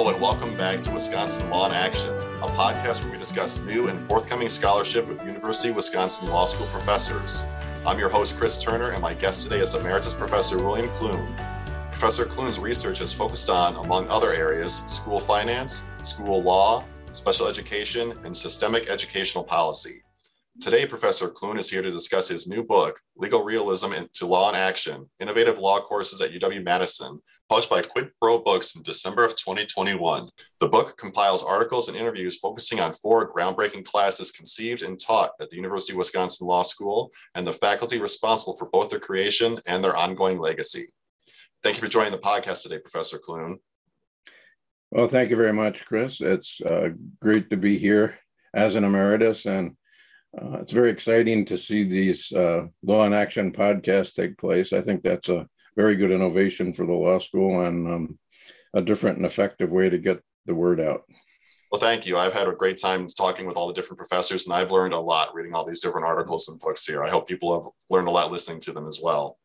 And welcome back to Wisconsin Law in Action, a podcast where we discuss new and forthcoming scholarship with University of Wisconsin Law School professors. I'm your host, Chris Turner, and my guest today is Emeritus Professor William Clune. Professor Clune's research is focused on, among other areas, school finance, school law, special education, and systemic educational policy. Today, Professor Clune is here to discuss his new book, Legal Realism into Law and Action Innovative Law Courses at UW Madison, published by Quid Pro Books in December of 2021. The book compiles articles and interviews focusing on four groundbreaking classes conceived and taught at the University of Wisconsin Law School and the faculty responsible for both their creation and their ongoing legacy. Thank you for joining the podcast today, Professor Clune. Well, thank you very much, Chris. It's uh, great to be here as an emeritus and uh, it's very exciting to see these uh, Law in Action podcasts take place. I think that's a very good innovation for the law school and um, a different and effective way to get the word out. Well, thank you. I've had a great time talking with all the different professors, and I've learned a lot reading all these different articles and books here. I hope people have learned a lot listening to them as well.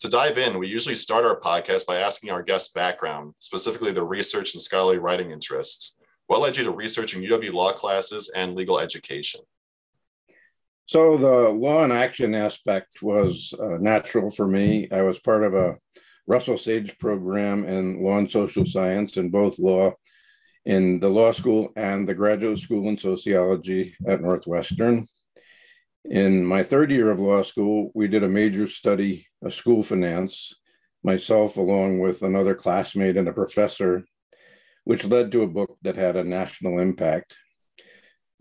To dive in, we usually start our podcast by asking our guest's background, specifically their research and scholarly writing interests. What led you to researching UW law classes and legal education? So the law and action aspect was uh, natural for me. I was part of a Russell Sage program in law and social science in both law in the law school and the graduate school in sociology at Northwestern. In my third year of law school, we did a major study of school finance, myself along with another classmate and a professor, which led to a book that had a national impact.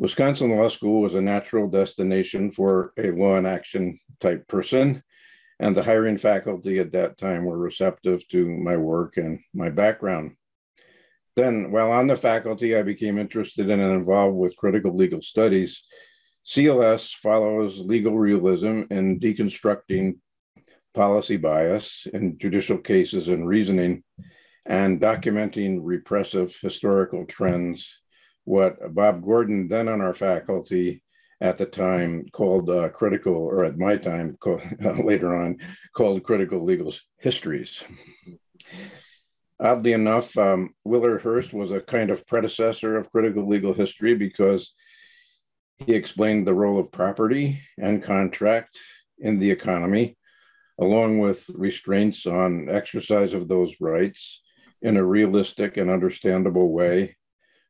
Wisconsin Law School was a natural destination for a law and action type person, and the hiring faculty at that time were receptive to my work and my background. Then, while on the faculty, I became interested in and involved with critical legal studies. CLS follows legal realism in deconstructing policy bias in judicial cases and reasoning and documenting repressive historical trends what Bob Gordon, then on our faculty at the time, called uh, critical, or at my time, uh, later on, called critical legal histories. Oddly enough, um, Willard Hurst was a kind of predecessor of critical legal history because he explained the role of property and contract in the economy, along with restraints on exercise of those rights in a realistic and understandable way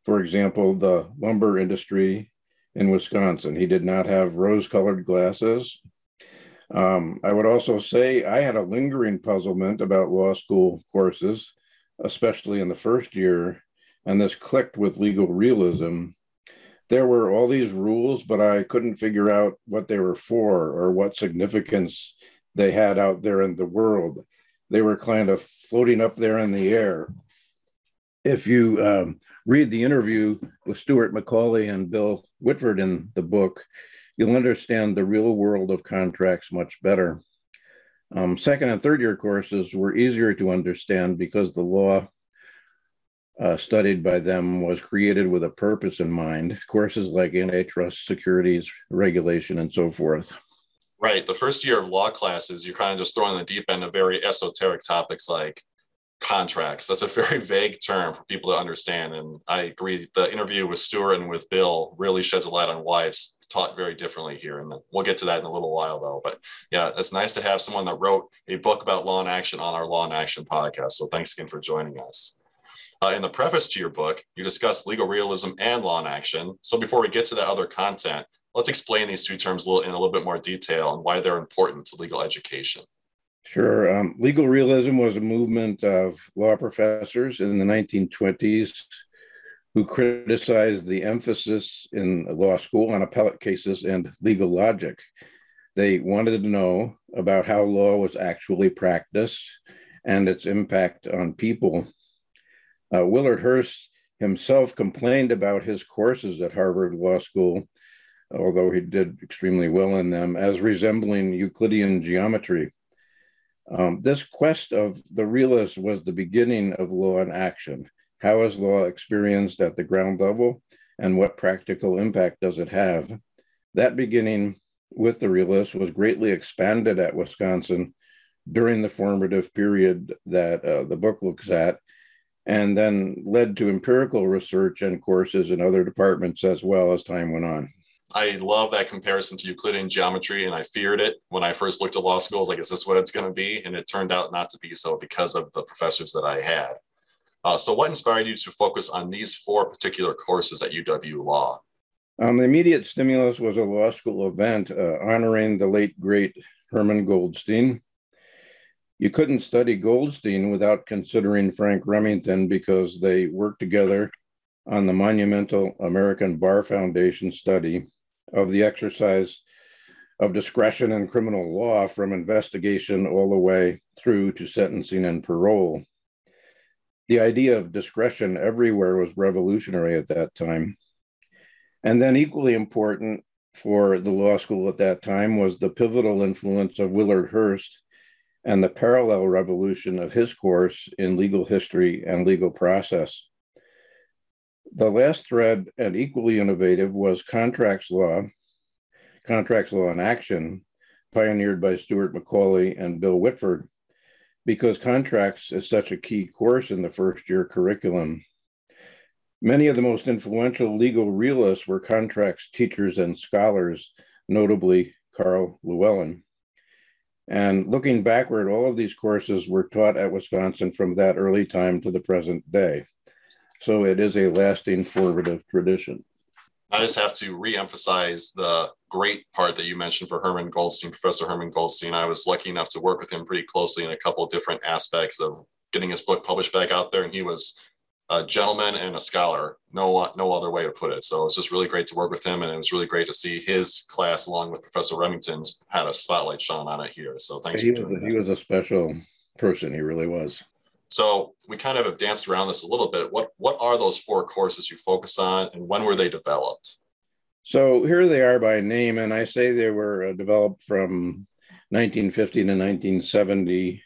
for example, the lumber industry in Wisconsin. He did not have rose colored glasses. Um, I would also say I had a lingering puzzlement about law school courses, especially in the first year, and this clicked with legal realism. There were all these rules, but I couldn't figure out what they were for or what significance they had out there in the world. They were kind of floating up there in the air. If you um, read the interview with Stuart Macaulay and Bill Whitford in the book, you'll understand the real world of contracts much better. Um, second and third year courses were easier to understand because the law uh, studied by them was created with a purpose in mind. Courses like antitrust, securities, regulation, and so forth. Right. The first year of law classes, you're kind of just throwing the deep end of very esoteric topics like contracts. That's a very vague term for people to understand. And I agree. The interview with Stuart and with Bill really sheds a light on why it's taught very differently here. And we'll get to that in a little while, though. But yeah, it's nice to have someone that wrote a book about law and action on our Law and Action podcast. So thanks again for joining us. Uh, in the preface to your book, you discuss legal realism and law and action. So before we get to that other content, let's explain these two terms a little, in a little bit more detail and why they're important to legal education. Sure. Um, legal realism was a movement of law professors in the 1920s who criticized the emphasis in law school on appellate cases and legal logic. They wanted to know about how law was actually practiced and its impact on people. Uh, Willard Hurst himself complained about his courses at Harvard Law School, although he did extremely well in them, as resembling Euclidean geometry. Um, this quest of the realist was the beginning of law in action. How is law experienced at the ground level, and what practical impact does it have? That beginning with the realist was greatly expanded at Wisconsin during the formative period that uh, the book looks at and then led to empirical research and courses in other departments as well as time went on. I love that comparison to Euclidean geometry, and I feared it when I first looked at law school. I was like, is this what it's going to be? And it turned out not to be so because of the professors that I had. Uh, so, what inspired you to focus on these four particular courses at UW Law? Um, the immediate stimulus was a law school event uh, honoring the late, great Herman Goldstein. You couldn't study Goldstein without considering Frank Remington because they worked together on the monumental American Bar Foundation study of the exercise of discretion in criminal law from investigation all the way through to sentencing and parole. The idea of discretion everywhere was revolutionary at that time. And then, equally important for the law school at that time was the pivotal influence of Willard Hurst and the parallel revolution of his course in legal history and legal process. The last thread, and equally innovative, was contracts law, contracts law in action, pioneered by Stuart Macaulay and Bill Whitford, because contracts is such a key course in the first year curriculum. Many of the most influential legal realists were contracts teachers and scholars, notably Karl Llewellyn. And looking backward, all of these courses were taught at Wisconsin from that early time to the present day. So it is a lasting formative tradition. I just have to re-emphasize the great part that you mentioned for Herman Goldstein, Professor Herman Goldstein. I was lucky enough to work with him pretty closely in a couple of different aspects of getting his book published back out there, and he was a gentleman and a scholar. No, no other way to put it. So it's just really great to work with him, and it was really great to see his class, along with Professor Remington's, had a spotlight shone on it here. So thanks. He, was, he was a special person. He really was. So we kind of have danced around this a little bit. What what are those four courses you focus on, and when were they developed? So here they are by name, and I say they were uh, developed from 1950 to 1970,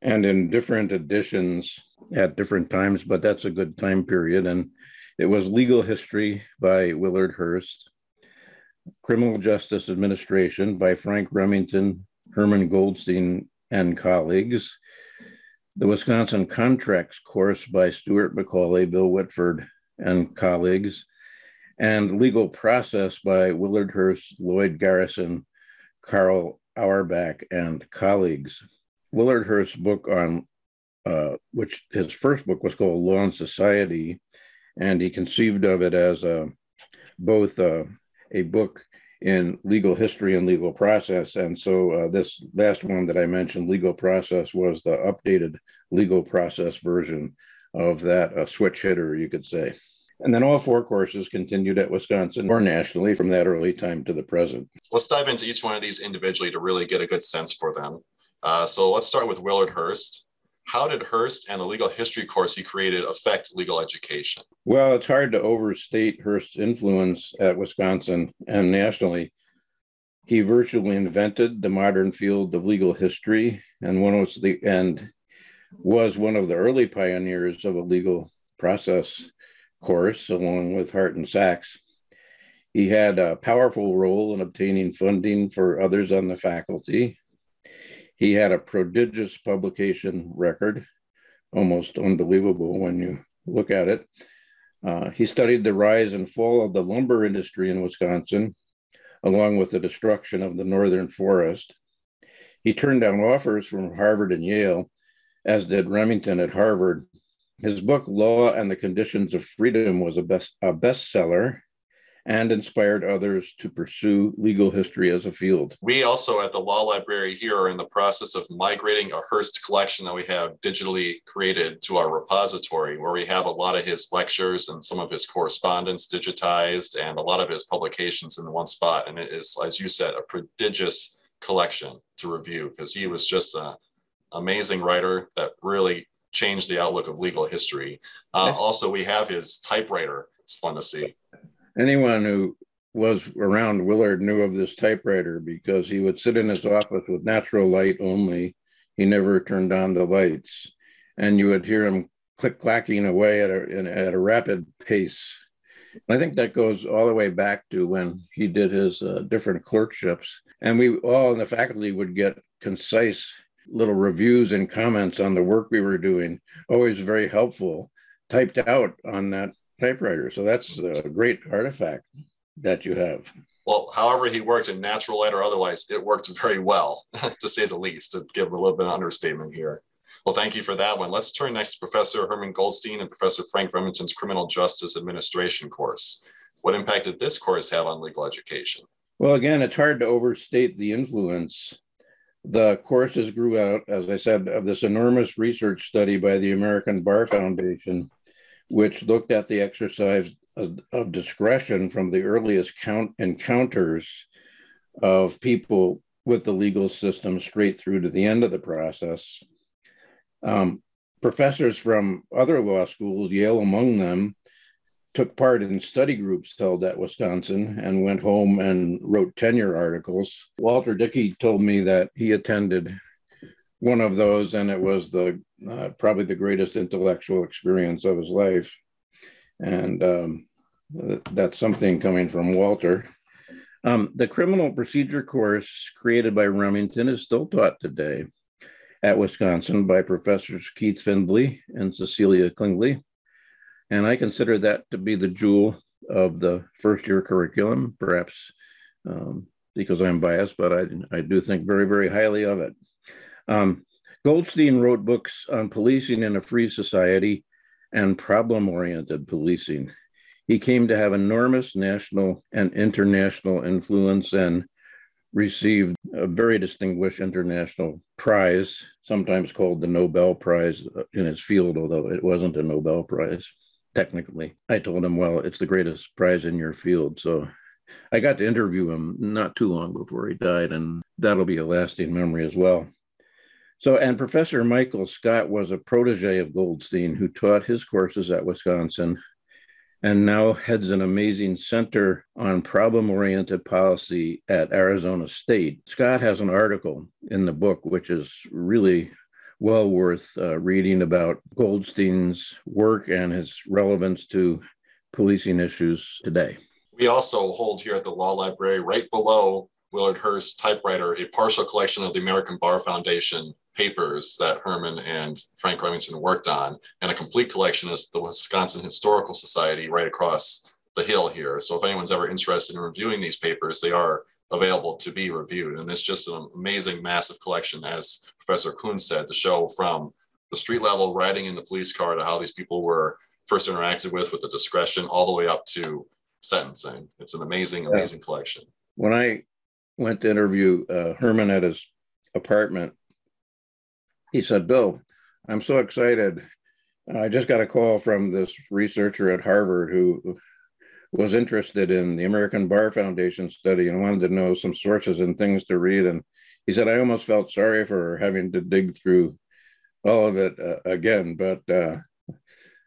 and in different editions at different times, but that's a good time period. And it was Legal History by Willard Hurst, Criminal Justice Administration by Frank Remington, Herman Goldstein, and colleagues, the Wisconsin Contracts course by Stuart Macaulay, Bill Whitford, and colleagues, and Legal Process by Willard Hurst, Lloyd Garrison, Carl Auerbach, and colleagues. Willard Hurst's book on uh, which his first book was called Law and Society, and he conceived of it as a, both a, a book in legal history and legal process. And so uh, this last one that I mentioned, legal process, was the updated legal process version of that uh, switch hitter, you could say. And then all four courses continued at Wisconsin or nationally from that early time to the present. Let's dive into each one of these individually to really get a good sense for them. Uh, so let's start with Willard Hurst how did Hurst and the legal history course he created affect legal education? Well, it's hard to overstate Hurst's influence at Wisconsin and nationally. He virtually invented the modern field of legal history and one was the and was one of the early pioneers of a legal process course along with Hart and Sachs. He had a powerful role in obtaining funding for others on the faculty he had a prodigious publication record, almost unbelievable when you look at it. Uh, he studied the rise and fall of the lumber industry in Wisconsin, along with the destruction of the northern forest. He turned down offers from Harvard and Yale, as did Remington at Harvard. His book, Law and the Conditions of Freedom, was a, best, a bestseller and inspired others to pursue legal history as a field. We also at the Law Library here are in the process of migrating a Hurst collection that we have digitally created to our repository, where we have a lot of his lectures and some of his correspondence digitized and a lot of his publications in one spot. And it is, as you said, a prodigious collection to review because he was just an amazing writer that really changed the outlook of legal history. Uh, also, we have his typewriter. It's fun to see anyone who was around Willard knew of this typewriter because he would sit in his office with natural light only. He never turned on the lights, and you would hear him click clacking away at a at a rapid pace. I think that goes all the way back to when he did his uh, different clerkships, and we all in the faculty would get concise little reviews and comments on the work we were doing, always very helpful, typed out on that typewriter. So that's a great artifact that you have. Well, however he worked in natural light or otherwise, it worked very well, to say the least, to give a little bit of understatement here. Well, thank you for that one. Let's turn next to Professor Herman Goldstein and Professor Frank Remington's Criminal Justice Administration course. What impact did this course have on legal education? Well, again, it's hard to overstate the influence. The courses grew out, as I said, of this enormous research study by the American Bar Foundation, which looked at the exercise of, of discretion from the earliest count encounters of people with the legal system straight through to the end of the process. Um, professors from other law schools, Yale among them, took part in study groups held at Wisconsin and went home and wrote tenure articles. Walter Dickey told me that he attended one of those and it was the uh, probably the greatest intellectual experience of his life. And um, that's something coming from Walter. Um, the criminal procedure course created by Remington is still taught today at Wisconsin by professors Keith Findley and Cecilia Klingele. And I consider that to be the jewel of the first year curriculum, perhaps um, because I'm biased, but I, I do think very, very highly of it. Um, Goldstein wrote books on policing in a free society and problem oriented policing. He came to have enormous national and international influence and received a very distinguished international prize, sometimes called the Nobel Prize in his field, although it wasn't a Nobel Prize technically. I told him, well, it's the greatest prize in your field. So I got to interview him not too long before he died, and that'll be a lasting memory as well. So, and Professor Michael Scott was a protege of Goldstein who taught his courses at Wisconsin and now heads an amazing center on problem oriented policy at Arizona State. Scott has an article in the book, which is really well worth uh, reading about Goldstein's work and his relevance to policing issues today. We also hold here at the Law Library, right below Willard Hurst typewriter, a partial collection of the American Bar Foundation papers that Herman and Frank Remington worked on, and a complete collection is the Wisconsin Historical Society right across the hill here. So if anyone's ever interested in reviewing these papers, they are available to be reviewed. And it's just an amazing, massive collection, as Professor Clune said, to show from the street level riding in the police car to how these people were first interacted with, with the discretion, all the way up to sentencing. It's an amazing, amazing yeah. collection. When I went to interview uh, Herman at his apartment, he said, Bill, I'm so excited. I just got a call from this researcher at Harvard who was interested in the American Bar Foundation study and wanted to know some sources and things to read. And he said, I almost felt sorry for having to dig through all of it uh, again. But uh,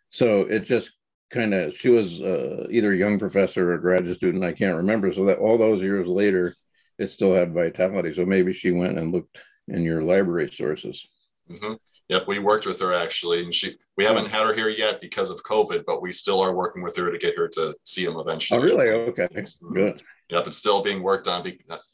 so it just kind of, she was uh, either a young professor or graduate student, I can't remember. So that all those years later, it still had vitality. So maybe she went and looked in your library sources. Mm-hmm. Yep, we worked with her actually, and she we haven't had her here yet because of COVID, but we still are working with her to get her to see him eventually. Oh, really? Okay, mm-hmm. good. Yep, it's still being worked on.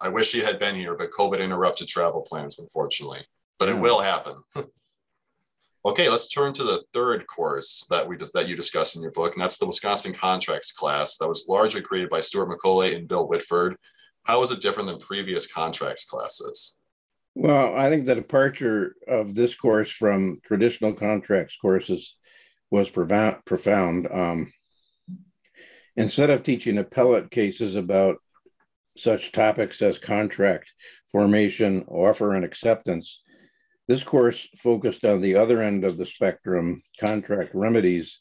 I wish she had been here, but COVID interrupted travel plans, unfortunately. But it will happen. okay, let's turn to the third course that we just that you discussed in your book, and that's the Wisconsin Contracts class that was largely created by Stuart Macaulay and Bill Whitford. How is it different than previous contracts classes? Well, I think the departure of this course from traditional contracts courses was profound. Um, instead of teaching appellate cases about such topics as contract formation, offer, and acceptance, this course focused on the other end of the spectrum, contract remedies,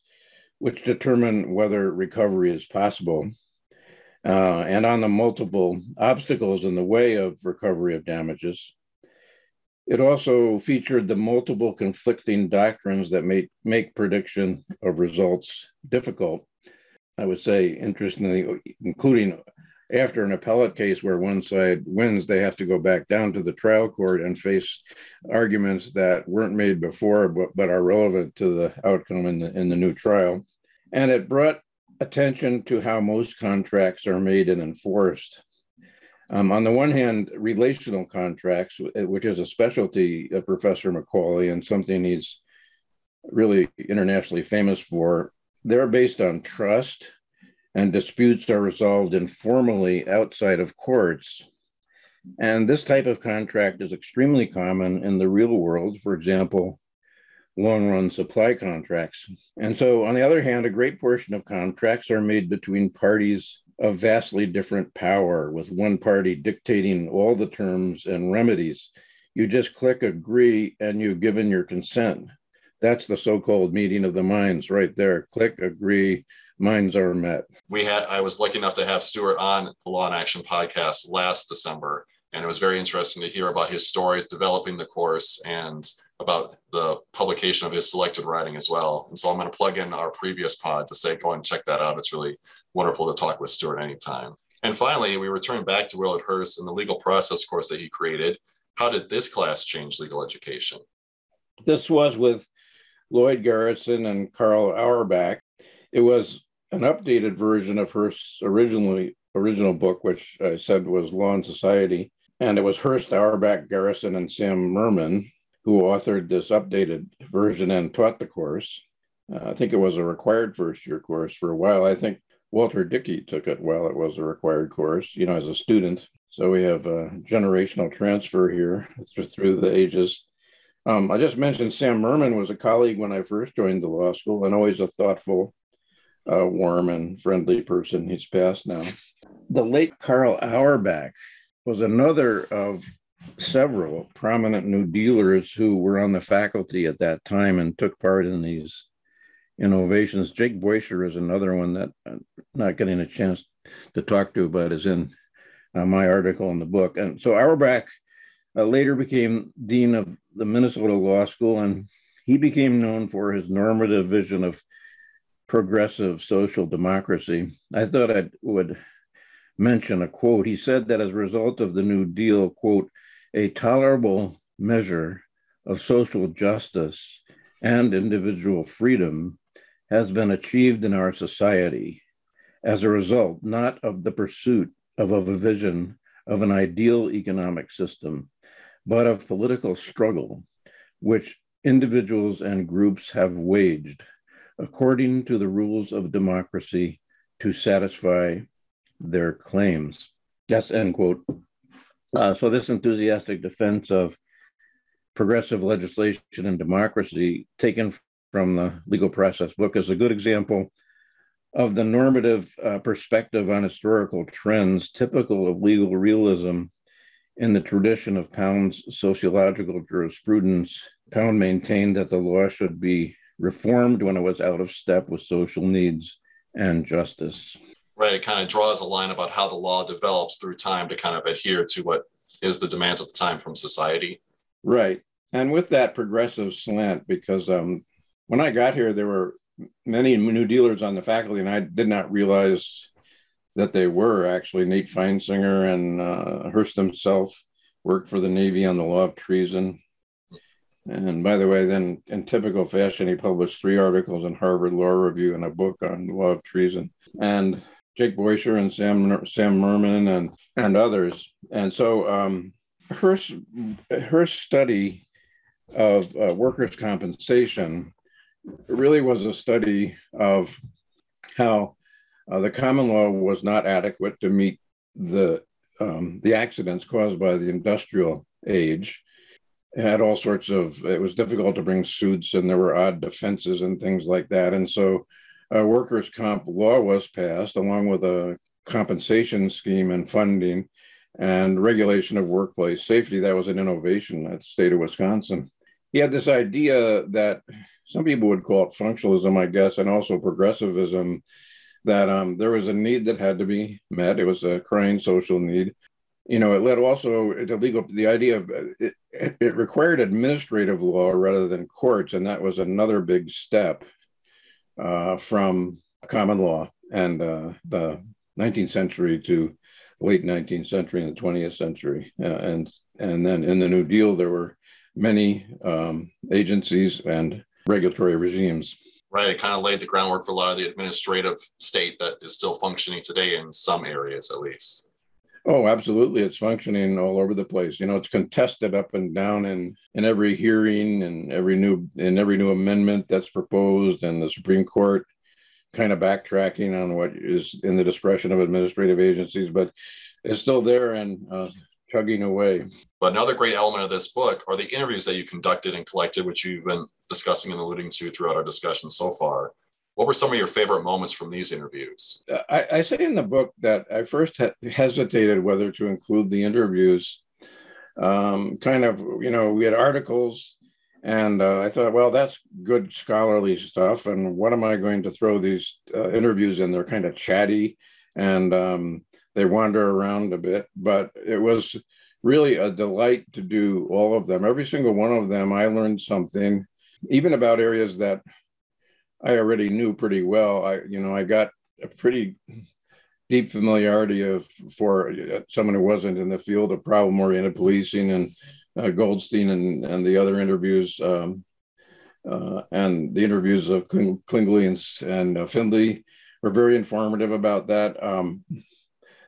which determine whether recovery is possible, uh, and on the multiple obstacles in the way of recovery of damages it also featured the multiple conflicting doctrines that make, make prediction of results difficult. I would say, interestingly, including after an appellate case where one side wins, they have to go back down to the trial court and face arguments that weren't made before but, but are relevant to the outcome in the, in the new trial. And it brought attention to how most contracts are made and enforced. Um, on the one hand, relational contracts, which is a specialty of Professor Macaulay and something he's really internationally famous for, they're based on trust, and disputes are resolved informally outside of courts. And this type of contract is extremely common in the real world. For example, long run supply contracts. And so, on the other hand, a great portion of contracts are made between parties of vastly different power, with one party dictating all the terms and remedies. You just click agree and you've given your consent. That's the so called meeting of the minds right there. Click agree, minds are met. We had, I was lucky enough to have Stuart on the Law in Action podcast last December. And it was very interesting to hear about his stories developing the course and about the publication of his selected writing as well. And so I'm going to plug in our previous pod to say, go and check that out. It's really wonderful to talk with Stuart anytime. And finally, we return back to Willard Hurst and the legal process course that he created. How did this class change legal education? This was with Lloyd Garrison and Carl Auerbach. It was an updated version of Hurst's originally original book, which I said was Law and Society. And it was Hurst, Auerbach, Garrison, and Sam Mermin who authored this updated version and taught the course. Uh, I think it was a required first year course for a while. I think Walter Dickey took it while it was a required course, you know, as a student. So we have a generational transfer here through the ages. Um, I just mentioned Sam Mermin was a colleague when I first joined the law school and always a thoughtful, uh, warm, and friendly person. He's passed now. The late Carl Auerbach was another of several prominent New Dealers who were on the faculty at that time and took part in these innovations. Jake Beuscher is another one that I'm not getting a chance to talk to, but is in uh, my article in the book. And so Auerbach uh, later became dean of the Minnesota Law School, and he became known for his normative vision of progressive social democracy. I thought I would mention a quote. He said that as a result of the New Deal, quote, a tolerable measure of social justice and individual freedom has been achieved in our society as a result not of the pursuit of a vision of an ideal economic system, but of political struggle, which individuals and groups have waged according to the rules of democracy to satisfy their claims. That's end quote. Uh, so, this enthusiastic defense of progressive legislation and democracy, taken from the legal process book, is a good example of the normative uh, perspective on historical trends typical of legal realism in the tradition of Pound's sociological jurisprudence. Pound maintained that the law should be reformed when it was out of step with social needs and justice right? It kind of draws a line about how the law develops through time to kind of adhere to what is the demands of the time from society. Right. And with that progressive slant, because um, when I got here, there were many new dealers on the faculty, and I did not realize that they were actually Nate Feinsinger and uh, Hurst himself worked for the Navy on the law of treason. And by the way, then in typical fashion, he published three articles in Harvard Law Review and a book on the law of treason. And Jake Beuscher and Sam Sam Mermin and and others. And so um, her her study of uh, workers' compensation really was a study of how uh, the common law was not adequate to meet the um, the accidents caused by the industrial age. It had all sorts of. It was difficult to bring suits, and there were odd defenses and things like that. And so a workers' comp law was passed, along with a compensation scheme and funding and regulation of workplace safety. That was an innovation at the state of Wisconsin. He had this idea that some people would call it functionalism, I guess, and also progressivism, that um, there was a need that had to be met. It was a crying social need. You know, it led also to legal, the idea of it, it required administrative law rather than courts, and that was another big step uh, from common law and uh, the 19th century to late 19th century and the 20th century. Uh, and, and then in the New Deal, there were many um, agencies and regulatory regimes. Right. It kind of laid the groundwork for a lot of the administrative state that is still functioning today in some areas, at least. Oh, absolutely. It's functioning all over the place. You know, it's contested up and down in, in every hearing and every new in every new amendment that's proposed, and the Supreme Court kind of backtracking on what is in the discretion of administrative agencies, but it's still there and uh, chugging away. But another great element of this book are the interviews that you conducted and collected, which you've been discussing and alluding to throughout our discussion so far. What were some of your favorite moments from these interviews? I, I say in the book that I first hesitated whether to include the interviews. Um, kind of, you know, we had articles, and uh, I thought, well, that's good scholarly stuff. And what am I going to throw these uh, interviews in? They're kind of chatty and um, they wander around a bit, but it was really a delight to do all of them. Every single one of them, I learned something, even about areas that I already knew pretty well. I, you know, I got a pretty deep familiarity of for someone who wasn't in the field of problem-oriented policing and uh, Goldstein and, and the other interviews um, uh, and the interviews of Kling, Klingele and, and uh, Findley were very informative about that. Um,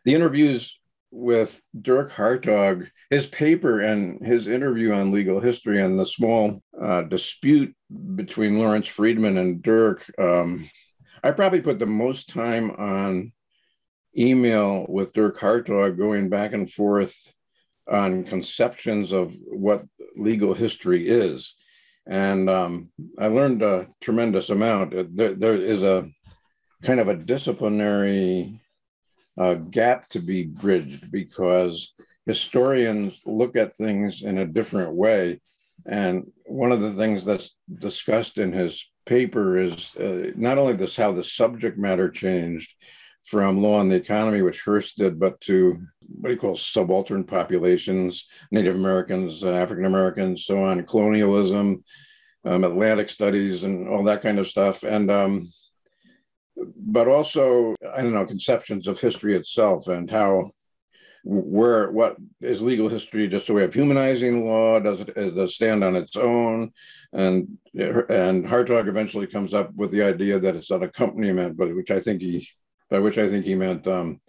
the interviews with Dirk Hartog, his paper and his interview on legal history and the small uh, dispute between Lawrence Friedman and Dirk, um, I probably put the most time on email with Dirk Hartog going back and forth on conceptions of what legal history is. And um, I learned a tremendous amount. There, there is a kind of a disciplinary uh, gap to be bridged because historians look at things in a different way. And one of the things that's discussed in his paper is uh, not only this how the subject matter changed from law and the economy, which Hurst did, but to what he calls subaltern populations, Native Americans, uh, African Americans, so on, colonialism, um, Atlantic studies, and all that kind of stuff. And um, but also I don't know conceptions of history itself and how where what is legal history just a way of humanizing law? Does it, does stand on its own? And and hartog eventually comes up with the idea that it's an accompaniment but which i think he by which i think he meant um,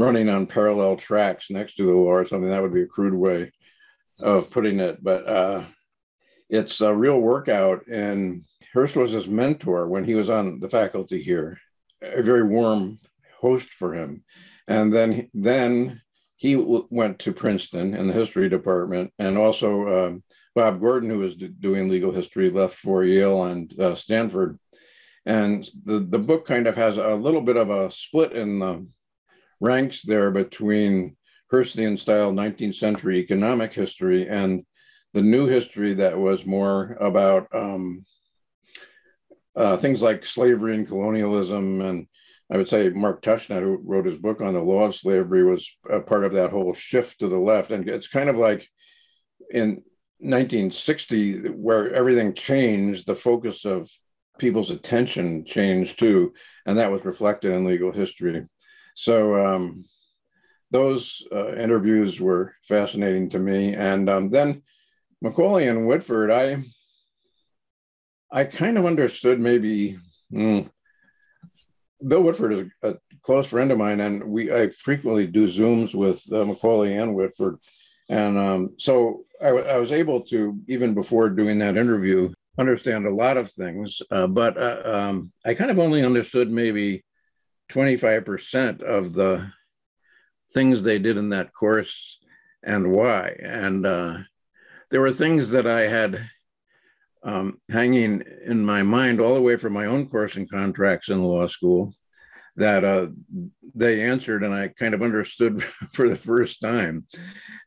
running on parallel tracks next to the law or something. That would be a crude way of putting it. But uh, it's a real workout. And Hurst was his mentor when he was on the faculty here a very warm host for him. And then then he went to Princeton in the history department, and also um, Bob Gordon, who was doing legal history, left for Yale and uh, Stanford. And the, the book kind of has a little bit of a split in the ranks there between Hurstian style 19th century economic history and the new history that was more about um, uh, things like slavery and colonialism. And I would say Mark Tushnet, who wrote his book on the law of slavery, was a part of that whole shift to the left. And it's kind of like in 1960, where everything changed, the focus of people's attention changed too. And that was reflected in legal history. So, um, those uh, interviews were fascinating to me. And um, then Macaulay and Whitford, I I kind of understood maybe. Mm, Bill Whitford is a close friend of mine, and we I frequently do Zooms with uh, Macaulay and Whitford, and um, so I, I, was able to even before doing that interview understand a lot of things, uh, but uh, um, I kind of only understood maybe twenty five percent of the things they did in that course and why, and uh, there were things that I had um, hanging in my mind all the way from my own course in contracts in law school that uh, they answered and I kind of understood for the first time,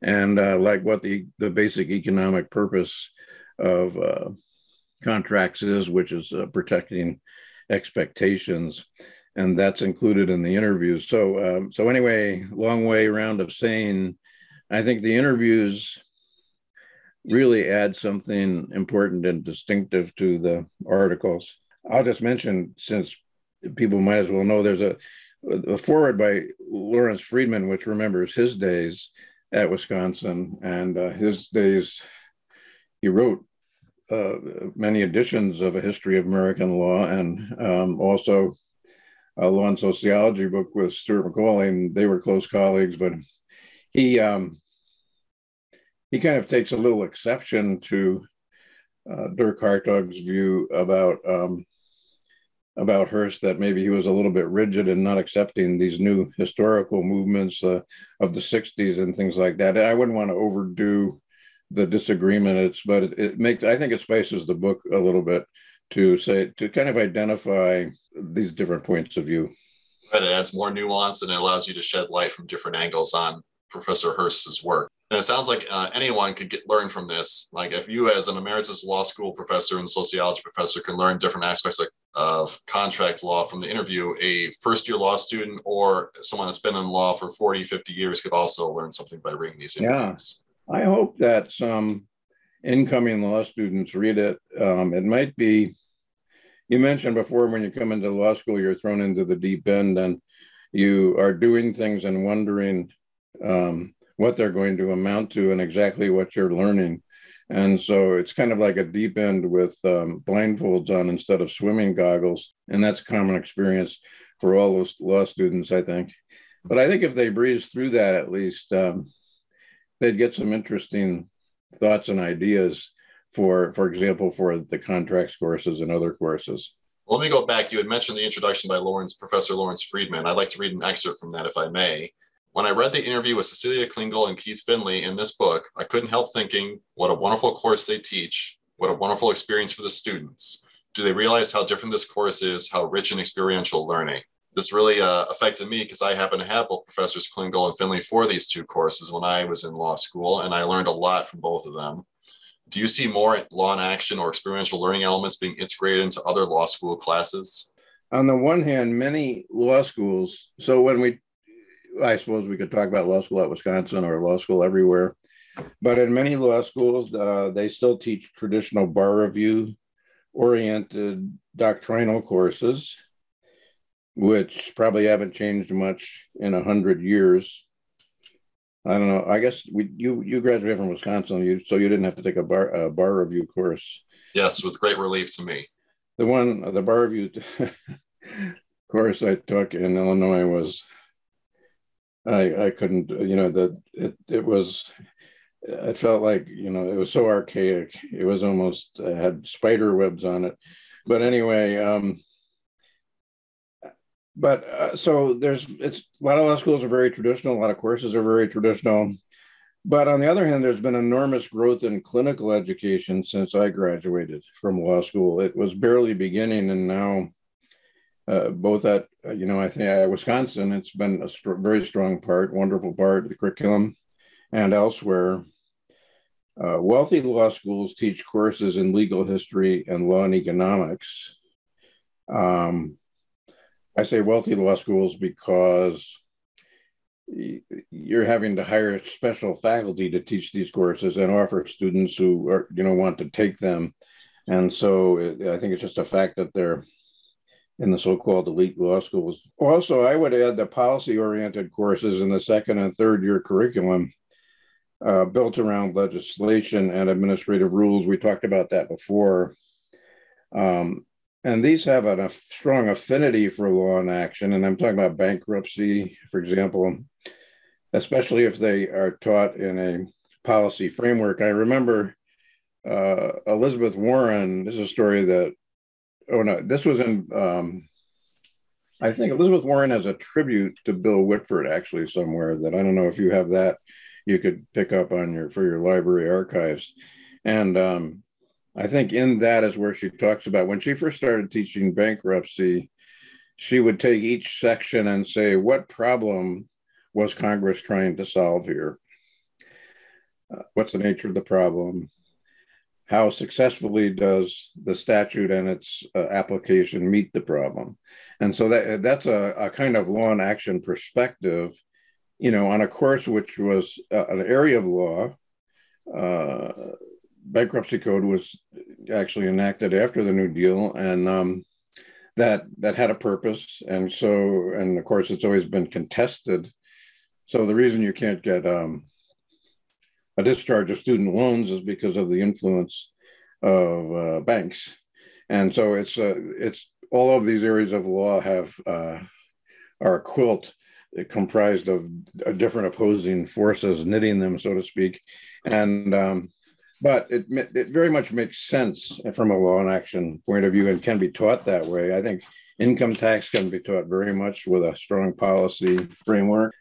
and uh, like what the the basic economic purpose of uh, contracts is, which is uh, protecting expectations, and that's included in the interviews. So um, so anyway, long way around of saying, I think the interviews really add something important and distinctive to the articles. I'll just mention, since people might as well know, there's a, a forward by Lawrence Friedman, which remembers his days at Wisconsin and uh, his days. He wrote uh, many editions of a history of American law and um, also a law and sociology book with Stuart Macaulay, and they were close colleagues. But he um, he kind of takes a little exception to uh, Dirk Hartog's view about um, about Hurst that maybe he was a little bit rigid in not accepting these new historical movements uh, of the 60s and things like that. I wouldn't want to overdo the disagreement. It's but it, it makes I think it spices the book a little bit to say to kind of identify these different points of view. But it adds more nuance and it allows you to shed light from different angles on Professor Hurst's work. And it sounds like uh, anyone could get learn from this. Like if you, as an emeritus law school professor and sociology professor, can learn different aspects of, of contract law from the interview, a first year law student or someone that's been in law for 40, 50 years could also learn something by reading these interviews. Yeah. I hope that some incoming law students read it. Um, it might be, you mentioned before when you come into law school, you're thrown into the deep end and you are doing things and wondering um, what they're going to amount to and exactly what you're learning. And so it's kind of like a deep end with um, blindfolds on instead of swimming goggles. And that's common experience for all those law students, I think. But I think if they breeze through that, at least um, they'd get some interesting thoughts and ideas for, for example, for the contracts courses and other courses. Well, let me go back. You had mentioned the introduction by Lawrence, Professor Lawrence Friedman. I'd like to read an excerpt from that, if I may. When I read the interview with Cecilia Klingele and Keith Findley in this book, I couldn't help thinking, what a wonderful course they teach, what a wonderful experience for the students. Do they realize how different this course is, how rich in experiential learning? This really uh, affected me because I happen to have both professors Klingele and Findley for these two courses when I was in law school, and I learned a lot from both of them. Do you see more law in action or experiential learning elements being integrated into other law school classes? On the one hand, many law schools, so when we I suppose we could talk about law school at Wisconsin or law school everywhere. But in many law schools, uh, they still teach traditional bar review oriented doctrinal courses, which probably haven't changed much in a hundred years. I don't know. I guess we, you you graduated from Wisconsin, you, so you didn't have to take a bar a bar review course. Yes, with great relief to me. The one the bar review course I took in Illinois was I I couldn't you know that it it was it felt like you know it was so archaic. It was almost had spider webs on it. But anyway um but uh, so there's it's a lot of law schools are very traditional a lot of courses are very traditional. But on the other hand there's been enormous growth in clinical education since i graduated from law school. It was barely beginning and now uh, both at uh, you know I think at Wisconsin, it's been a st- very strong part, wonderful part of the curriculum, and elsewhere. Uh, wealthy law schools teach courses in legal history and law and economics. Um, I say wealthy law schools because you're having to hire special faculty to teach these courses and offer students who are you know want to take them and so it, i think it's just a fact that they're in the so-called elite law schools. Also, I would add the policy-oriented courses in the second and third year curriculum uh, built around legislation and administrative rules. We talked about that before. Um, and these have a, strong affinity for law and action. And I'm talking about bankruptcy, for example, especially if they are taught in a policy framework. I remember uh, Elizabeth Warren, this is a story that oh no, this was in. Um, I think Elizabeth Warren has a tribute to Bill Whitford actually somewhere that I don't know if you have that you could pick up on your for your library archives, and um, I think in that is where she talks about when she first started teaching bankruptcy, she would take each section and say what problem was Congress trying to solve here. Uh, what's the nature of the problem? How successfully does the statute and its uh, application meet the problem? And so that that's a, a, kind of law and action perspective you know on a course which was uh, an area of law uh, bankruptcy code was actually enacted after the new deal and um, that that had a purpose. And so and of course it's always been contested. So the reason you can't get um, a discharge of student loans is because of the influence of uh, banks, and so it's uh, it's all of these areas of law have uh, are a quilt comprised of different opposing forces knitting them, so to speak. And um, but it, it very much makes sense from a law and action point of view and can be taught that way. I think income tax can be taught very much with a strong policy framework.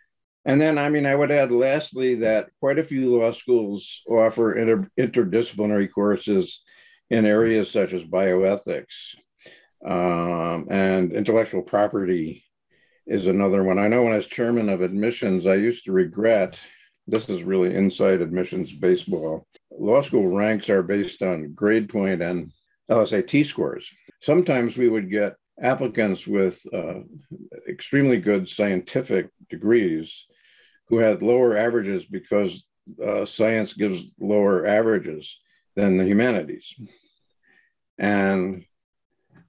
And then, I mean, I would add lastly that quite a few law schools offer inter- interdisciplinary courses in areas such as bioethics um, and intellectual property is another one. I know when I was chairman of admissions, I used to regret this is really inside admissions baseball. Law school ranks are based on grade point and LSAT scores. Sometimes we would get applicants with uh, extremely good scientific degrees who had lower averages because uh, science gives lower averages than the humanities. And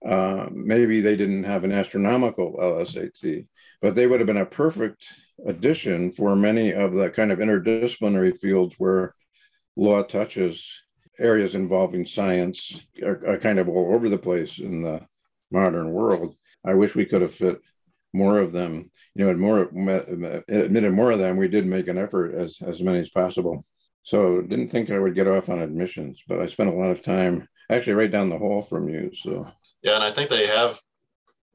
uh, maybe they didn't have an astronomical LSAT, but they would have been a perfect addition for many of the kind of interdisciplinary fields where law touches areas involving science are, are, kind of all over the place in the modern world. I wish we could have fit more of them, you know, and more uh, admitted more of them. We did make an effort as as many as possible. So didn't think I would get off on admissions, but I spent a lot of time actually right down the hall from you. So yeah, and I think they have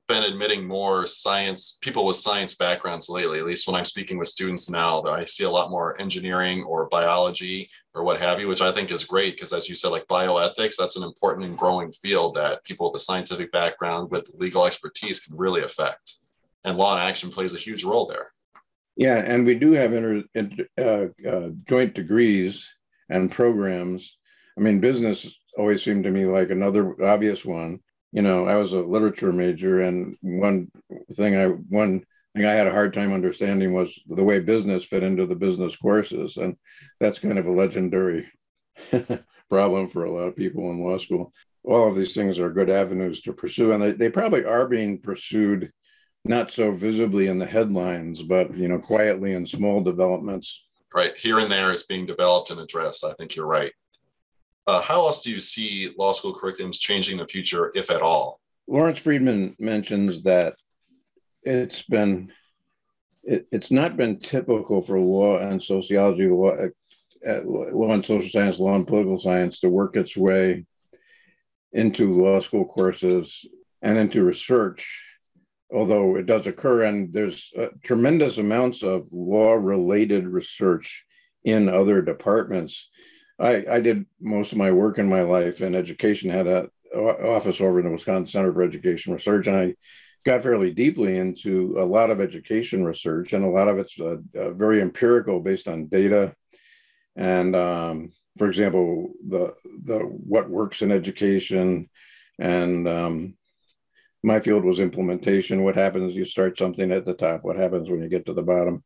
been admitting more science people with science backgrounds lately. At least when I'm speaking with students now, I see a lot more engineering or biology or what have you, which I think is great because, as you said, like bioethics, that's an important and growing field that people with a scientific background with legal expertise can really affect. And law in action plays a huge role there. Yeah, and we do have inter, inter, uh, uh, joint degrees and programs. I mean, business always seemed to me like another obvious one you know, I was a literature major, and one thing I one thing I had a hard time understanding was the way business fit into the business courses, and that's kind of a legendary problem for a lot of people in law school. All of these things are good avenues to pursue, and they, they probably are being pursued not so visibly in the headlines, but you know, quietly in small developments. Right here and there, it's being developed and addressed. I think you're right. Uh, how else do you see law school curriculums changing the future, if at all? Lawrence Friedman mentions that it's been it, it's not been typical for law and sociology, law, uh, law and social science, law and political science to work its way into law school courses and into research, although it does occur, and there's uh, tremendous amounts of law related research in other departments I, I did most of my work in my life in education, had a office over in the Wisconsin Center for Education Research, and I got fairly deeply into a lot of education research, and a lot of it's uh, uh, very empirical, based on data. And um, for example, the the what works in education, and um, my field was implementation. What happens? You start something at the top. What happens when you get to the bottom?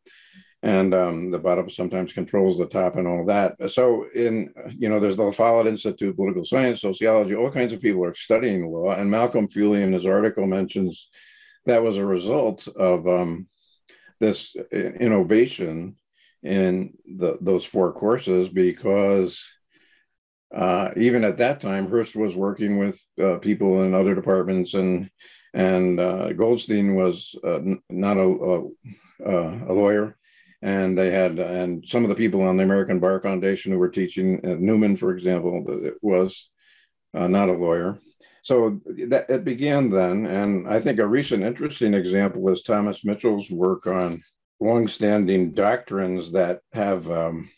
and um, the bottom sometimes controls the top and all that. So, in you know, there's the Follette Institute, political science, sociology, all kinds of people are studying law. And Malcolm Feeley in his article mentions that was a result of um, this innovation in the, those four courses because uh, even at that time, Hurst was working with uh, people in other departments, and and uh, Goldstein was uh, not a, a, a lawyer and they had and some of the people on the American Bar Foundation who were teaching uh, Newman, for example, was uh, not a lawyer. So that it began then, and I think a recent interesting example is Thomas Mitchell's work on longstanding doctrines that have um,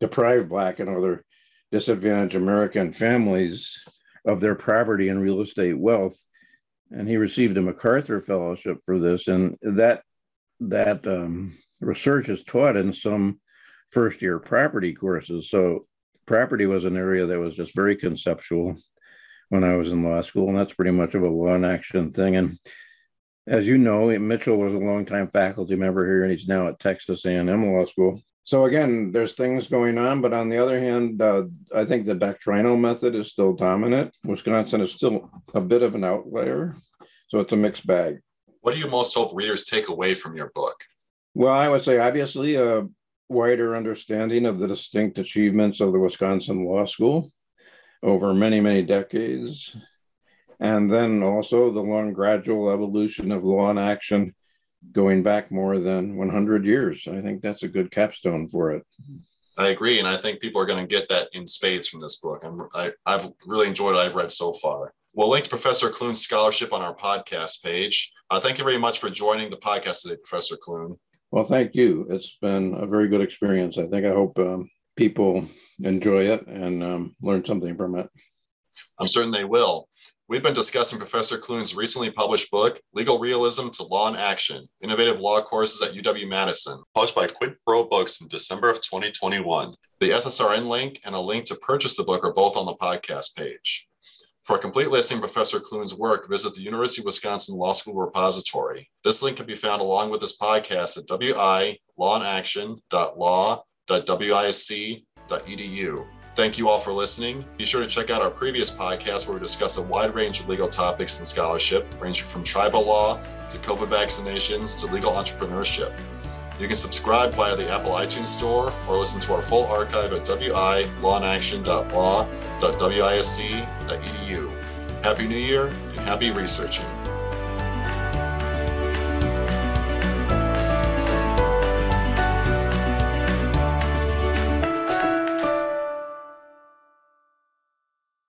deprived Black and other disadvantaged American families of their property and real estate wealth. And he received a MacArthur Fellowship for this, and that that um, research is taught in some first year property courses. So property was an area that was just very conceptual when I was in law school, and that's pretty much of a law in action thing. And as you know, Mitchell was a longtime faculty member here, and he's now at Texas A&M Law School. So again, there's things going on, but on the other hand, uh, I think the doctrinal method is still dominant. Wisconsin is still a bit of an outlier, so it's a mixed bag. What do you most hope readers take away from your book? Well, I would say obviously a wider understanding of the distinct achievements of the Wisconsin Law School over many, many decades. And then also the long gradual evolution of law in action going back more than 100 years. I think that's a good capstone for it. I agree, and I think people are going to get that in spades from this book. I'm, I, I've really enjoyed what I've read so far. We'll link to Professor Clune's scholarship on our podcast page. Uh, thank you very much for joining the podcast today, Professor Clune. Well, thank you. It's been a very good experience. I think I hope um, people enjoy it and um, learn something from it. I'm certain they will. We've been discussing Professor Clune's recently published book, Legal Realism to Law in Action Innovative Law Courses at UW Madison, published by Quid Pro Books in December of 2021. The SSRN link and a link to purchase the book are both on the podcast page. For a complete listing of Professor Clune's work, visit the University of Wisconsin Law School repository. This link can be found along with this podcast at wilawinaction.law.wisc.edu. Thank you all for listening. Be sure to check out our previous podcast where we discuss a wide range of legal topics and scholarship, ranging from tribal law to COVID vaccinations to legal entrepreneurship. You can subscribe via the Apple iTunes Store or listen to our full archive at wilawinaction.law.wisc.edu. Happy New Year and happy researching.